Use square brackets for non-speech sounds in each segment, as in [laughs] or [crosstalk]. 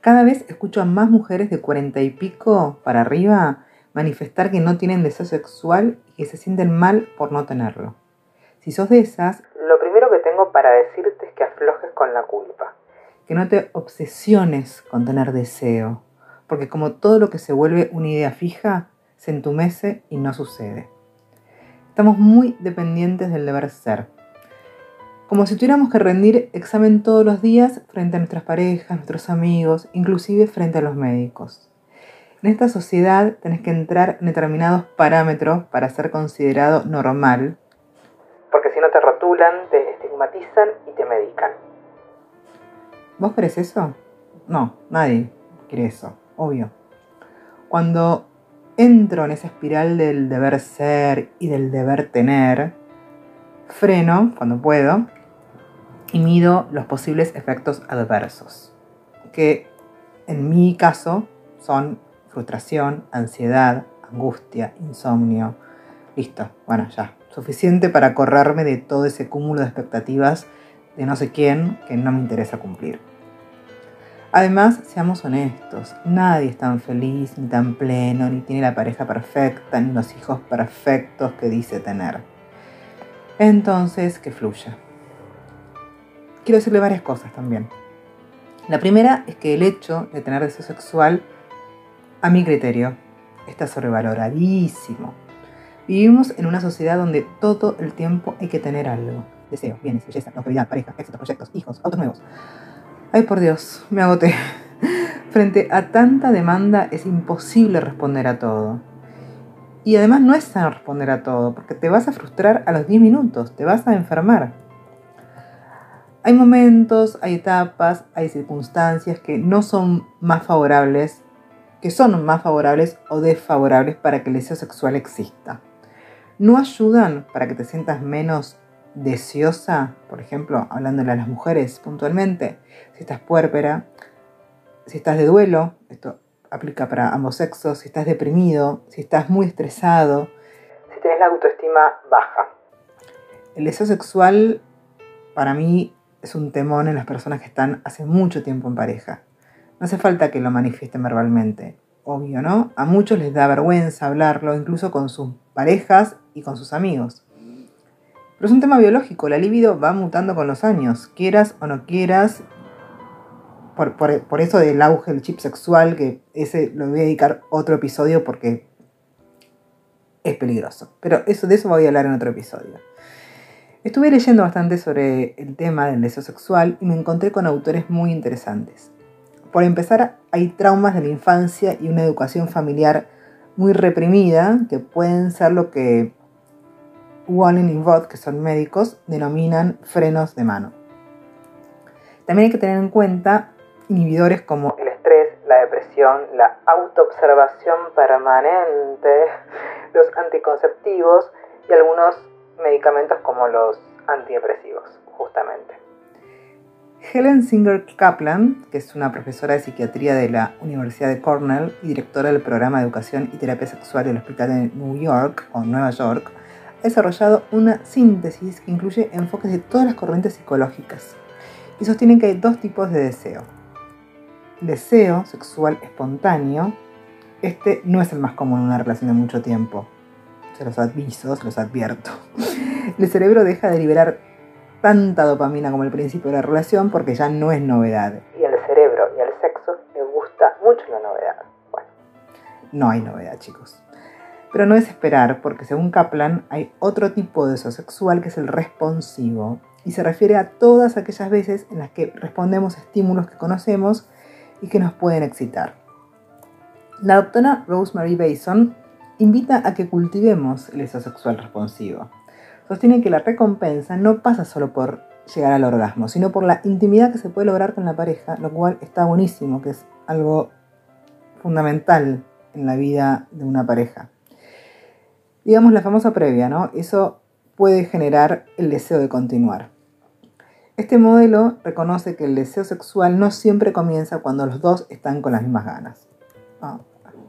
Cada vez escucho a más mujeres de cuarenta y pico para arriba manifestar que no tienen deseo sexual y que se sienten mal por no tenerlo. Si sos de esas, lo primero que tengo para decirte es que aflojes con la culpa. Que no te obsesiones con tener deseo, porque como todo lo que se vuelve una idea fija, se entumece y no sucede. Estamos muy dependientes del deber ser. Como si tuviéramos que rendir examen todos los días frente a nuestras parejas, nuestros amigos, inclusive frente a los médicos. En esta sociedad tenés que entrar en determinados parámetros para ser considerado normal, porque si no te rotulan, te estigmatizan y te medican. ¿Vos querés eso? No, nadie quiere eso, obvio. Cuando entro en esa espiral del deber ser y del deber tener, freno cuando puedo y mido los posibles efectos adversos, que en mi caso son frustración, ansiedad, angustia, insomnio. Listo, bueno, ya, suficiente para correrme de todo ese cúmulo de expectativas de no sé quién que no me interesa cumplir. Además, seamos honestos, nadie es tan feliz, ni tan pleno, ni tiene la pareja perfecta, ni los hijos perfectos que dice tener. Entonces, que fluya. Quiero decirle varias cosas también. La primera es que el hecho de tener deseo sexual, a mi criterio, está sobrevaloradísimo. Vivimos en una sociedad donde todo el tiempo hay que tener algo. Deseo, bienes, belleza, longevidad, pareja, éxito, proyectos, hijos, autos nuevos. Ay, por Dios, me agoté. [laughs] Frente a tanta demanda es imposible responder a todo. Y además no es sano responder a todo, porque te vas a frustrar a los 10 minutos, te vas a enfermar. Hay momentos, hay etapas, hay circunstancias que no son más favorables, que son más favorables o desfavorables para que el deseo sexual exista. No ayudan para que te sientas menos deseosa, por ejemplo, hablándole a las mujeres puntualmente, si estás puérpera, si estás de duelo, esto aplica para ambos sexos, si estás deprimido, si estás muy estresado, si tienes la autoestima baja. El deseo sexual para mí es un temón en las personas que están hace mucho tiempo en pareja. No hace falta que lo manifiesten verbalmente, obvio, ¿no? A muchos les da vergüenza hablarlo, incluso con sus parejas y con sus amigos. Pero es un tema biológico, la libido va mutando con los años, quieras o no quieras. Por, eso del auge del chip sexual, que ese lo voy a dedicar otro episodio porque es peligroso. Pero eso, de eso voy a hablar en otro episodio. Estuve leyendo bastante sobre el tema del deseo sexual y me encontré con autores muy interesantes. Por empezar, hay traumas de la infancia y una educación familiar muy reprimida que pueden ser lo que Wallen y Roth, que son médicos, denominan frenos de mano. También hay que tener en cuenta inhibidores como el estrés, la depresión, la autoobservación permanente, los anticonceptivos y algunos medicamentos como los antidepresivos, justamente. Helen Singer Kaplan, que es una profesora de psiquiatría de la Universidad de Cornell y directora del programa de educación y terapia sexual del Hospital de New York o Nueva York, ha desarrollado una síntesis que incluye enfoques de todas las corrientes psicológicas y sostienen que hay dos tipos de deseo. Deseo sexual espontáneo, este no es el más común en una relación de mucho tiempo. Se los aviso, se los advierto. El cerebro deja de liberar tanta dopamina como el principio de la relación porque ya no es novedad. Y al cerebro y al sexo le gusta mucho la novedad. Bueno, no hay novedad, chicos. Pero no es esperar, porque según Kaplan hay otro tipo de deseo sexual que es el responsivo, y se refiere a todas aquellas veces en las que respondemos a estímulos que conocemos y que nos pueden excitar. La doctora Rosemary Bason invita a que cultivemos el deseo sexual responsivo. Sostiene que la recompensa no pasa solo por llegar al orgasmo, sino por la intimidad que se puede lograr con la pareja, lo cual está buenísimo, que es algo fundamental en la vida de una pareja digamos, la famosa previa, ¿no? Eso puede generar el deseo de continuar. Este modelo reconoce que el deseo sexual no siempre comienza cuando los dos están con las mismas ganas.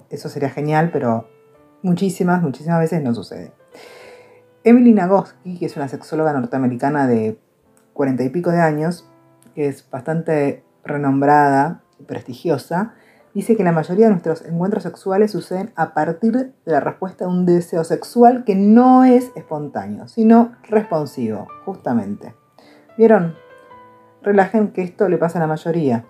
eso sería genial, pero muchísimas, muchísimas veces no sucede. Emily Nagoski, que es una sexóloga norteamericana de cuarenta y pico de años, que es bastante renombrada y prestigiosa, dice que la mayoría de nuestros encuentros sexuales suceden a partir de la respuesta a un deseo sexual que no es espontáneo, sino responsivo, justamente. ¿Vieron? Relajen que esto le pasa a la mayoría.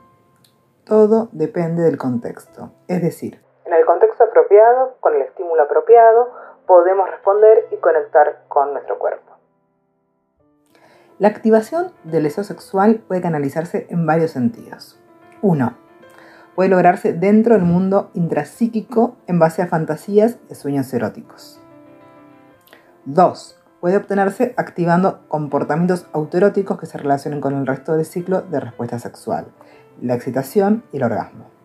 Todo depende del contexto. Es decir, en el contexto apropiado, con el estímulo apropiado, podemos responder y conectar con nuestro cuerpo. La activación del deseo sexual puede canalizarse en varios sentidos. 1. Puede lograrse dentro del mundo intrapsíquico en base a fantasías y sueños eróticos. 2 puede obtenerse activando comportamientos autoeróticos que se relacionen con el resto del ciclo de respuesta sexual, la excitación y el orgasmo.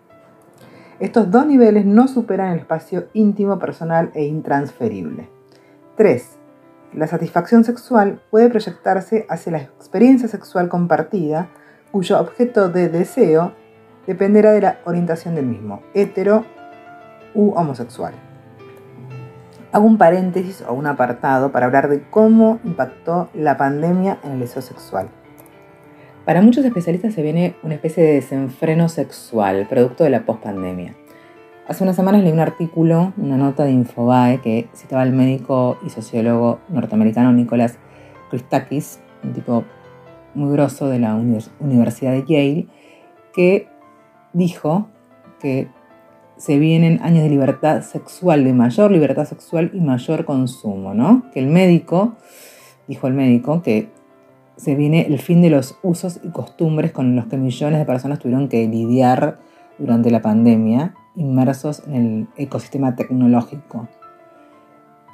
Estos dos niveles no superan el espacio íntimo, personal e intransferible. 3. La satisfacción sexual puede proyectarse hacia la experiencia sexual compartida, cuyo objeto de deseo dependerá de la orientación del mismo, hetero u homosexual. Hago un paréntesis o un apartado para hablar de cómo impactó la pandemia en el deseo sexual. Para muchos especialistas se viene una especie de desenfreno sexual, producto de la pospandemia. Hace unas semanas leí un artículo, una nota de Infobae que citaba al médico y sociólogo norteamericano Nicolás Christakis, un tipo muy grosso de la Universidad de Yale, que dijo que se vienen años de libertad sexual, de mayor libertad sexual y mayor consumo, ¿no? Que el médico, dijo el médico, que se viene el fin de los usos y costumbres con los que millones de personas tuvieron que lidiar durante la pandemia, inmersos en el ecosistema tecnológico.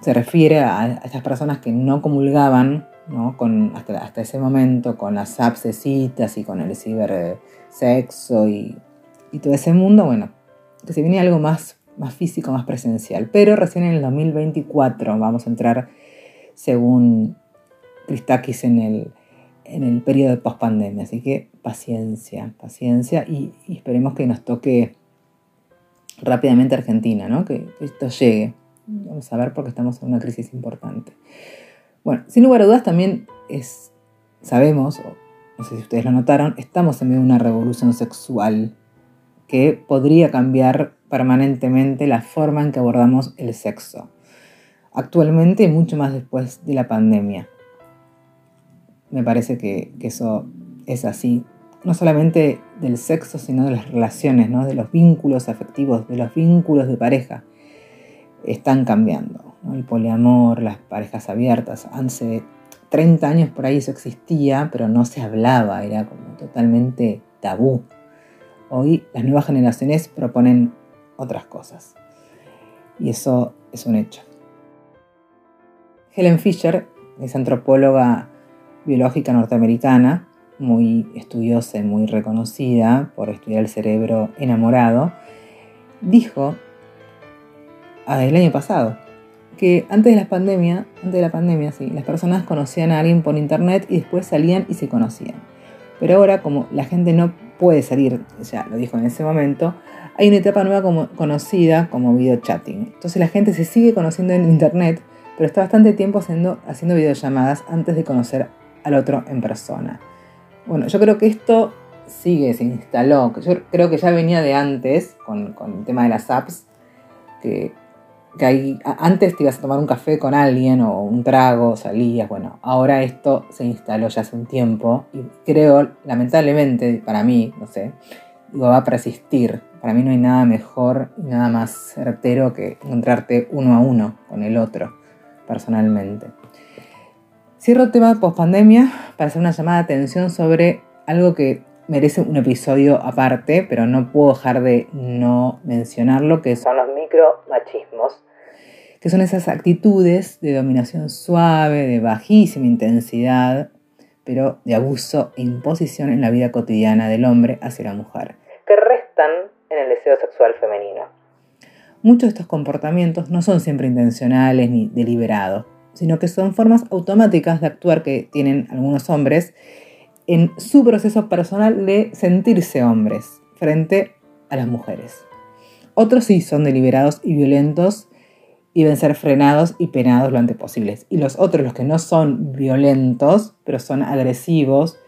Se refiere a estas personas que no comulgaban ¿no? Con, hasta, ese momento con las apps y con el cibersexo y, y todo ese mundo, bueno, que se viene algo más, más físico, más presencial. Pero recién en el 2024 vamos a entrar, según Christakis, en el, en el periodo de pospandemia. Así que paciencia, paciencia y, esperemos que nos toque rápidamente Argentina, ¿no? que, esto llegue. Vamos a ver porque estamos en una crisis importante. Bueno, sin lugar a dudas también es, sabemos, no sé si ustedes lo notaron, estamos en medio de una revolución sexual que podría cambiar permanentemente la forma en que abordamos el sexo. Actualmente, mucho más después de la pandemia. Me parece que, eso es así. No solamente del sexo, sino de las relaciones, ¿no? de los vínculos afectivos, de los vínculos de pareja. Están cambiando. El poliamor, las parejas abiertas. Hace 30 años por ahí eso existía, pero no se hablaba, era como totalmente tabú. Hoy las nuevas generaciones proponen otras cosas. Y eso es un hecho. Helen Fisher es antropóloga biológica norteamericana, muy estudiosa y muy reconocida por estudiar el cerebro enamorado, dijo ah, el año pasado que antes de la pandemia, antes de la pandemia, sí, las personas conocían a alguien por internet y después salían y se conocían. Pero ahora, como la gente no puede salir, ya lo dijo en ese momento, hay una etapa nueva conocida como video chatting. Entonces la gente se sigue conociendo en internet, pero está bastante tiempo haciendo, haciendo videollamadas antes de conocer al otro en persona. Bueno, yo creo que esto sigue, se instaló. Yo creo que ya venía de antes con, con el tema de las apps, que que antes te ibas a tomar un café con alguien o un trago, salías, bueno, ahora esto se instaló ya hace un tiempo y creo, lamentablemente, para mí, no sé, digo, va a persistir. Para mí no hay nada mejor nada más certero que encontrarte uno a uno con el otro, personalmente. Cierro el tema post pandemia para hacer una llamada de atención sobre algo que merece un episodio aparte, pero no puedo dejar de no mencionarlo, que son los micromachismos, que son esas actitudes de dominación suave, de bajísima intensidad, pero de abuso e imposición en la vida cotidiana del hombre hacia la mujer, que restan en el deseo sexual femenino. Muchos de estos comportamientos no son siempre intencionales ni deliberados, sino que son formas automáticas de actuar que tienen algunos hombres en su proceso personal de sentirse hombres frente a las mujeres. Otros sí son deliberados y violentos y deben ser frenados y penados lo antes posible. Y los otros, los que no son violentos, pero son agresivos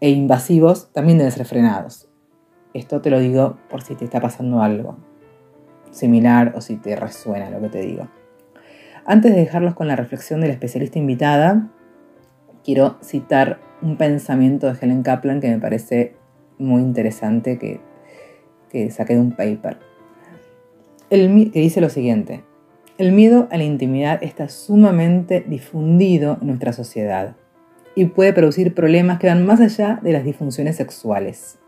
e invasivos, también deben ser frenados. Esto te lo digo por si te está pasando algo similar o si te resuena lo que te digo. Antes de dejarlos con la reflexión de la especialista invitada, quiero citar un pensamiento de Helen Kaplan que me parece muy interesante que, que saqué de un paper. El, que dice lo siguiente, el miedo a la intimidad está sumamente difundido en nuestra sociedad y puede producir problemas que van más allá de las disfunciones sexuales.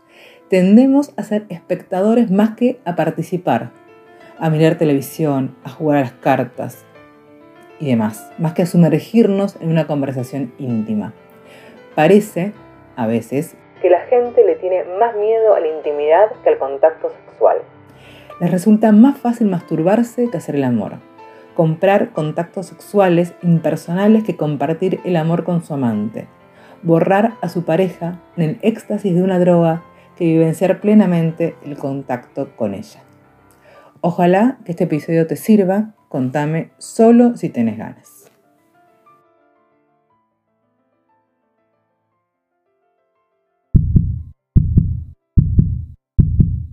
Tendemos a ser espectadores más que a participar, a mirar televisión, a jugar a las cartas y demás, más que a sumergirnos en una conversación íntima. Parece, a veces, que la gente le tiene más miedo a la intimidad que al contacto sexual. Les resulta más fácil masturbarse que hacer el amor. Comprar contactos sexuales impersonales que compartir el amor con su amante. Borrar a su pareja en el éxtasis de una droga que vivenciar plenamente el contacto con ella. Ojalá que este episodio te sirva. Contame solo si tenés ganas.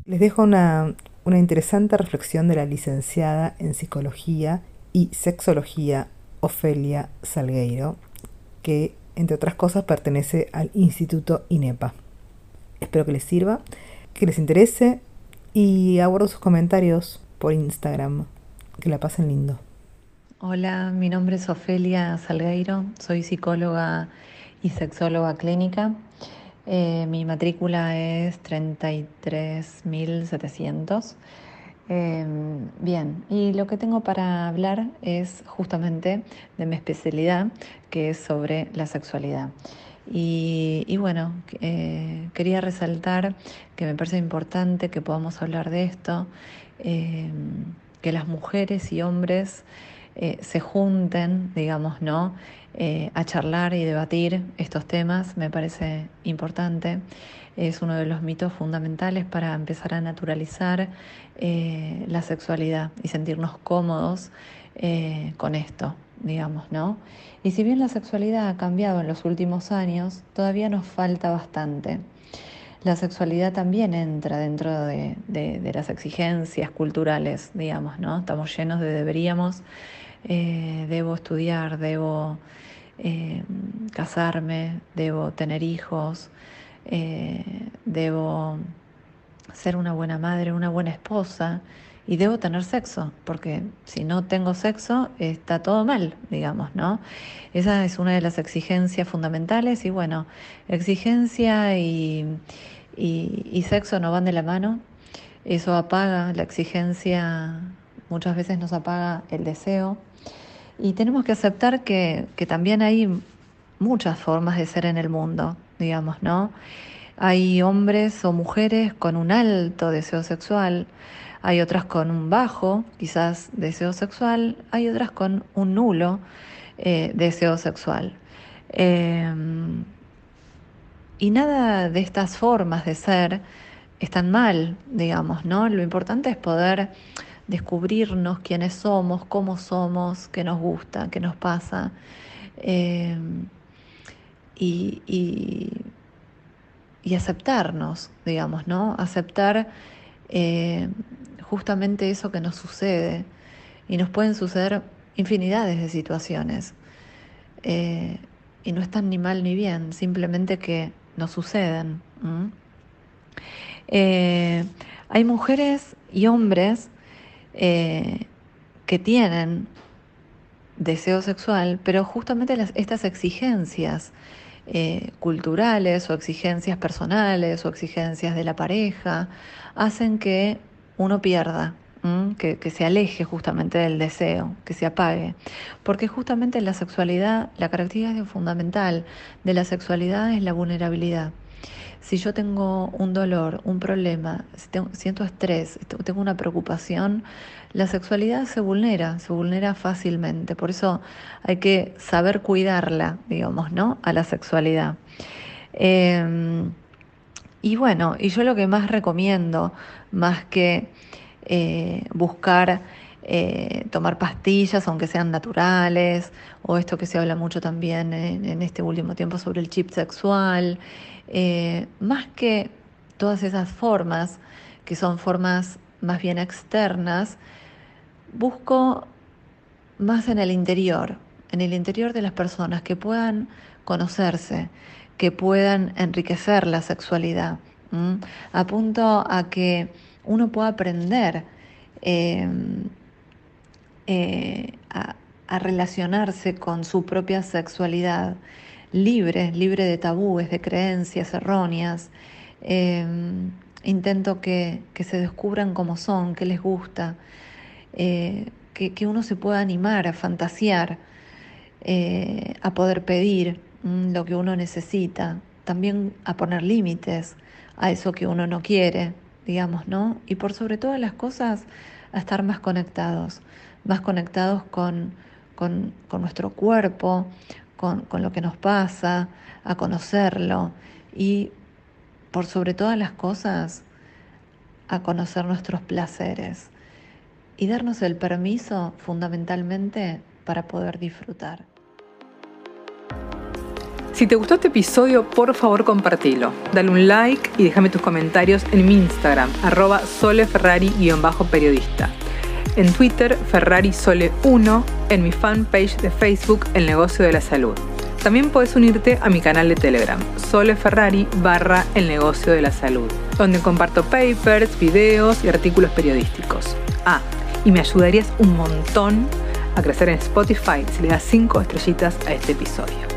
Les dejo una, interesante reflexión de la licenciada en psicología y sexología Ofelia Salgueiro, que entre otras cosas pertenece al Instituto INEPA. Espero que les sirva, que les interese y abordo sus comentarios por Instagram. Que la pasen lindo. Hola, mi nombre es Ofelia Salgueiro, soy psicóloga y sexóloga clínica. Eh, mi matrícula es 33.700. Eh, bien, y lo que tengo para hablar es justamente de mi especialidad, que es sobre la sexualidad. Y, bueno, eh, quería resaltar que me parece importante que podamos hablar de esto, que las mujeres y hombres se junten, digamos, ¿no? Eh, a charlar y debatir estos temas, me parece importante. Es uno de los mitos fundamentales para empezar a naturalizar eh, la sexualidad y sentirnos cómodos eh, con esto, digamos, ¿no? Y si bien la sexualidad ha cambiado en los últimos años, todavía nos falta bastante. La sexualidad también entra dentro de, las exigencias culturales, digamos, ¿no? Estamos llenos de deberíamos eh, debo estudiar, debo eh, casarme, debo tener hijos, eh, debo ser una buena madre, una buena esposa y debo tener sexo, porque si no tengo sexo está todo mal, digamos, ¿no? Esa es una de las exigencias fundamentales y bueno, exigencia y, y sexo no van de la mano, eso apaga la exigencia, muchas veces nos apaga el deseo y tenemos que aceptar que, también hay muchas formas de ser en el mundo, digamos, ¿no? Hay hombres o mujeres con un alto deseo sexual, hay otras con un bajo, quizás deseo sexual, hay otras con un nulo eh, deseo sexual. Em, y nada de estas formas de ser están mal, digamos, ¿no? Lo importante es poder descubrirnos quiénes somos, cómo somos, qué nos gusta, qué nos pasa. Eh, y, aceptarnos, digamos, ¿no? Aceptar eh, justamente eso que nos sucede. Y nos pueden suceder infinidades de situaciones. Eh, y no están ni mal ni bien, simplemente que nos suceden. hay mujeres y hombres eh, que tienen deseo sexual, pero justamente estas exigencias eh, culturales o exigencias personales o exigencias de la pareja hacen que uno pierda, que, que, se aleje justamente del deseo, que se apague. Porque justamente la sexualidad, la característica fundamental de la sexualidad es la vulnerabilidad. Si yo tengo un dolor, un problema, siento estrés, tengo una preocupación, la sexualidad se vulnera, se vulnera fácilmente. Por eso hay que saber cuidarla, digamos, ¿no? A la sexualidad. Em, y bueno, y yo lo que más recomiendo, más que eh, buscar eh, tomar pastillas, aunque sean naturales, o esto que se habla mucho también en, este último tiempo sobre el chip sexual, eh, más que todas esas formas, que son formas más bien externas, busco más en el interior, en el interior de las personas, que puedan conocerse, que puedan enriquecer la sexualidad. Apunto a que uno pueda aprender em, eh, a, relacionarse con su propia sexualidad libre, libre de tabúes, de creencias erróneas. Em, intento que, se descubran como son, qué les gusta, eh, que, uno se pueda animar a fantasear, eh, a poder pedir mm, lo que uno necesita, también a poner límites a eso que uno no quiere, digamos, ¿no? Y por sobre todas las cosas, a estar más conectados, más conectados con, con, nuestro cuerpo, con, lo que nos pasa, a conocerlo y por sobre todas las cosas, a conocer nuestros placeres y darnos el permiso fundamentalmente para poder disfrutar. Si te gustó este episodio, por favor compartilo. Dale un like y déjame tus comentarios en mi Instagram, arroba soleferrari-periodista. En Twitter, FerrariSole1, en mi fanpage de Facebook, El Negocio de la Salud. También puedes unirte a mi canal de Telegram, Sole Ferrari barra El Negocio de la Salud, donde comparto papers, videos y artículos periodísticos. Ah, y me ayudarías un montón a crecer en Spotify si le das 5 estrellitas a este episodio.